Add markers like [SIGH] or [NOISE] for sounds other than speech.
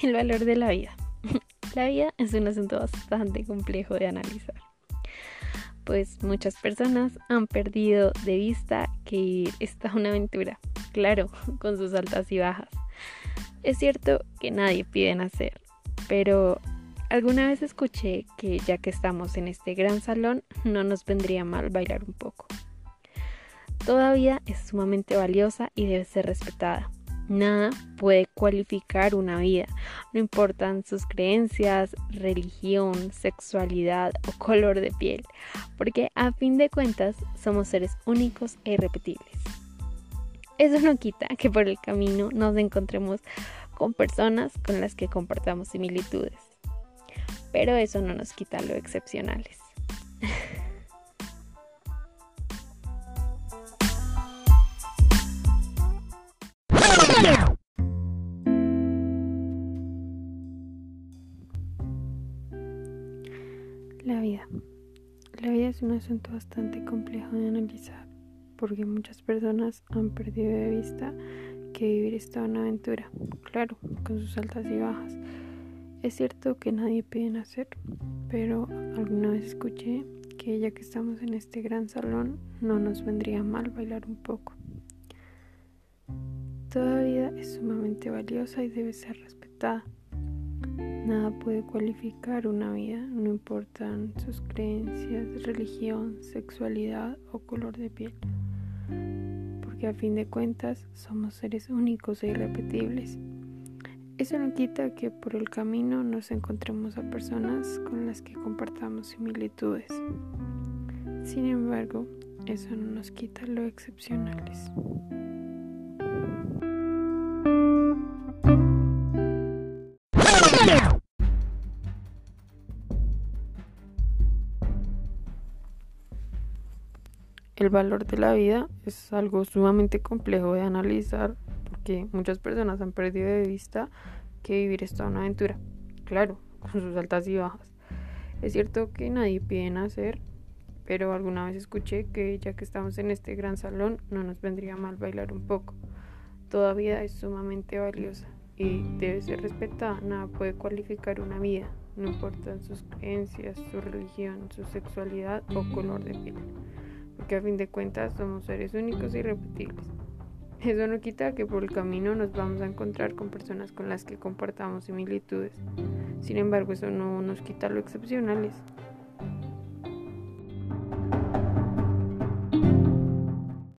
[LAUGHS] El valor de la vida. [LAUGHS] La vida es un asunto bastante complejo de analizar, pues muchas personas han perdido de vista que esta es una aventura, claro, [LAUGHS] con sus altas y bajas. Es cierto que nadie pide nacer, pero alguna vez escuché que ya que estamos en este gran salón, no nos vendría mal bailar un poco. Toda vida es sumamente valiosa y debe ser respetada. Nada puede cualificar una vida, no importan sus creencias, religión, sexualidad o color de piel, porque a fin de cuentas somos seres únicos e irrepetibles. Eso no quita que por el camino nos encontremos con personas con las que compartamos similitudes, pero eso no nos quita lo excepcionales. [LAUGHS] La vida. La vida es un asunto bastante complejo de analizar porque muchas personas han perdido de vista que vivir es toda una aventura, claro, con sus altas y bajas. Es cierto que nadie pide nacer, pero alguna vez escuché que ya que estamos en este gran salón, no nos vendría mal bailar un poco. Toda vida es sumamente valiosa y debe ser respetada. Nada puede cualificar una vida, no importan sus creencias, religión, sexualidad o color de piel, porque a fin de cuentas somos seres únicos e irrepetibles. Eso no quita que por el camino nos encontremos a personas con las que compartamos similitudes. Sin embargo, eso no nos quita lo excepcionales. El valor de la vida es algo sumamente complejo de analizar porque muchas personas han perdido de vista que vivir es toda una aventura. Claro, con sus altas y bajas. Es cierto que nadie pide nacer, pero alguna vez escuché que ya que estamos en este gran salón no nos vendría mal bailar un poco. Toda vida es sumamente valiosa y debe ser respetada. Nada puede cualificar una vida, no importan sus creencias, su religión, su sexualidad o color de piel porque a fin de cuentas somos seres únicos y irrepetibles. Eso no quita que por el camino nos vamos a encontrar con personas con las que compartamos similitudes. Sin embargo, eso no nos quita lo excepcionales.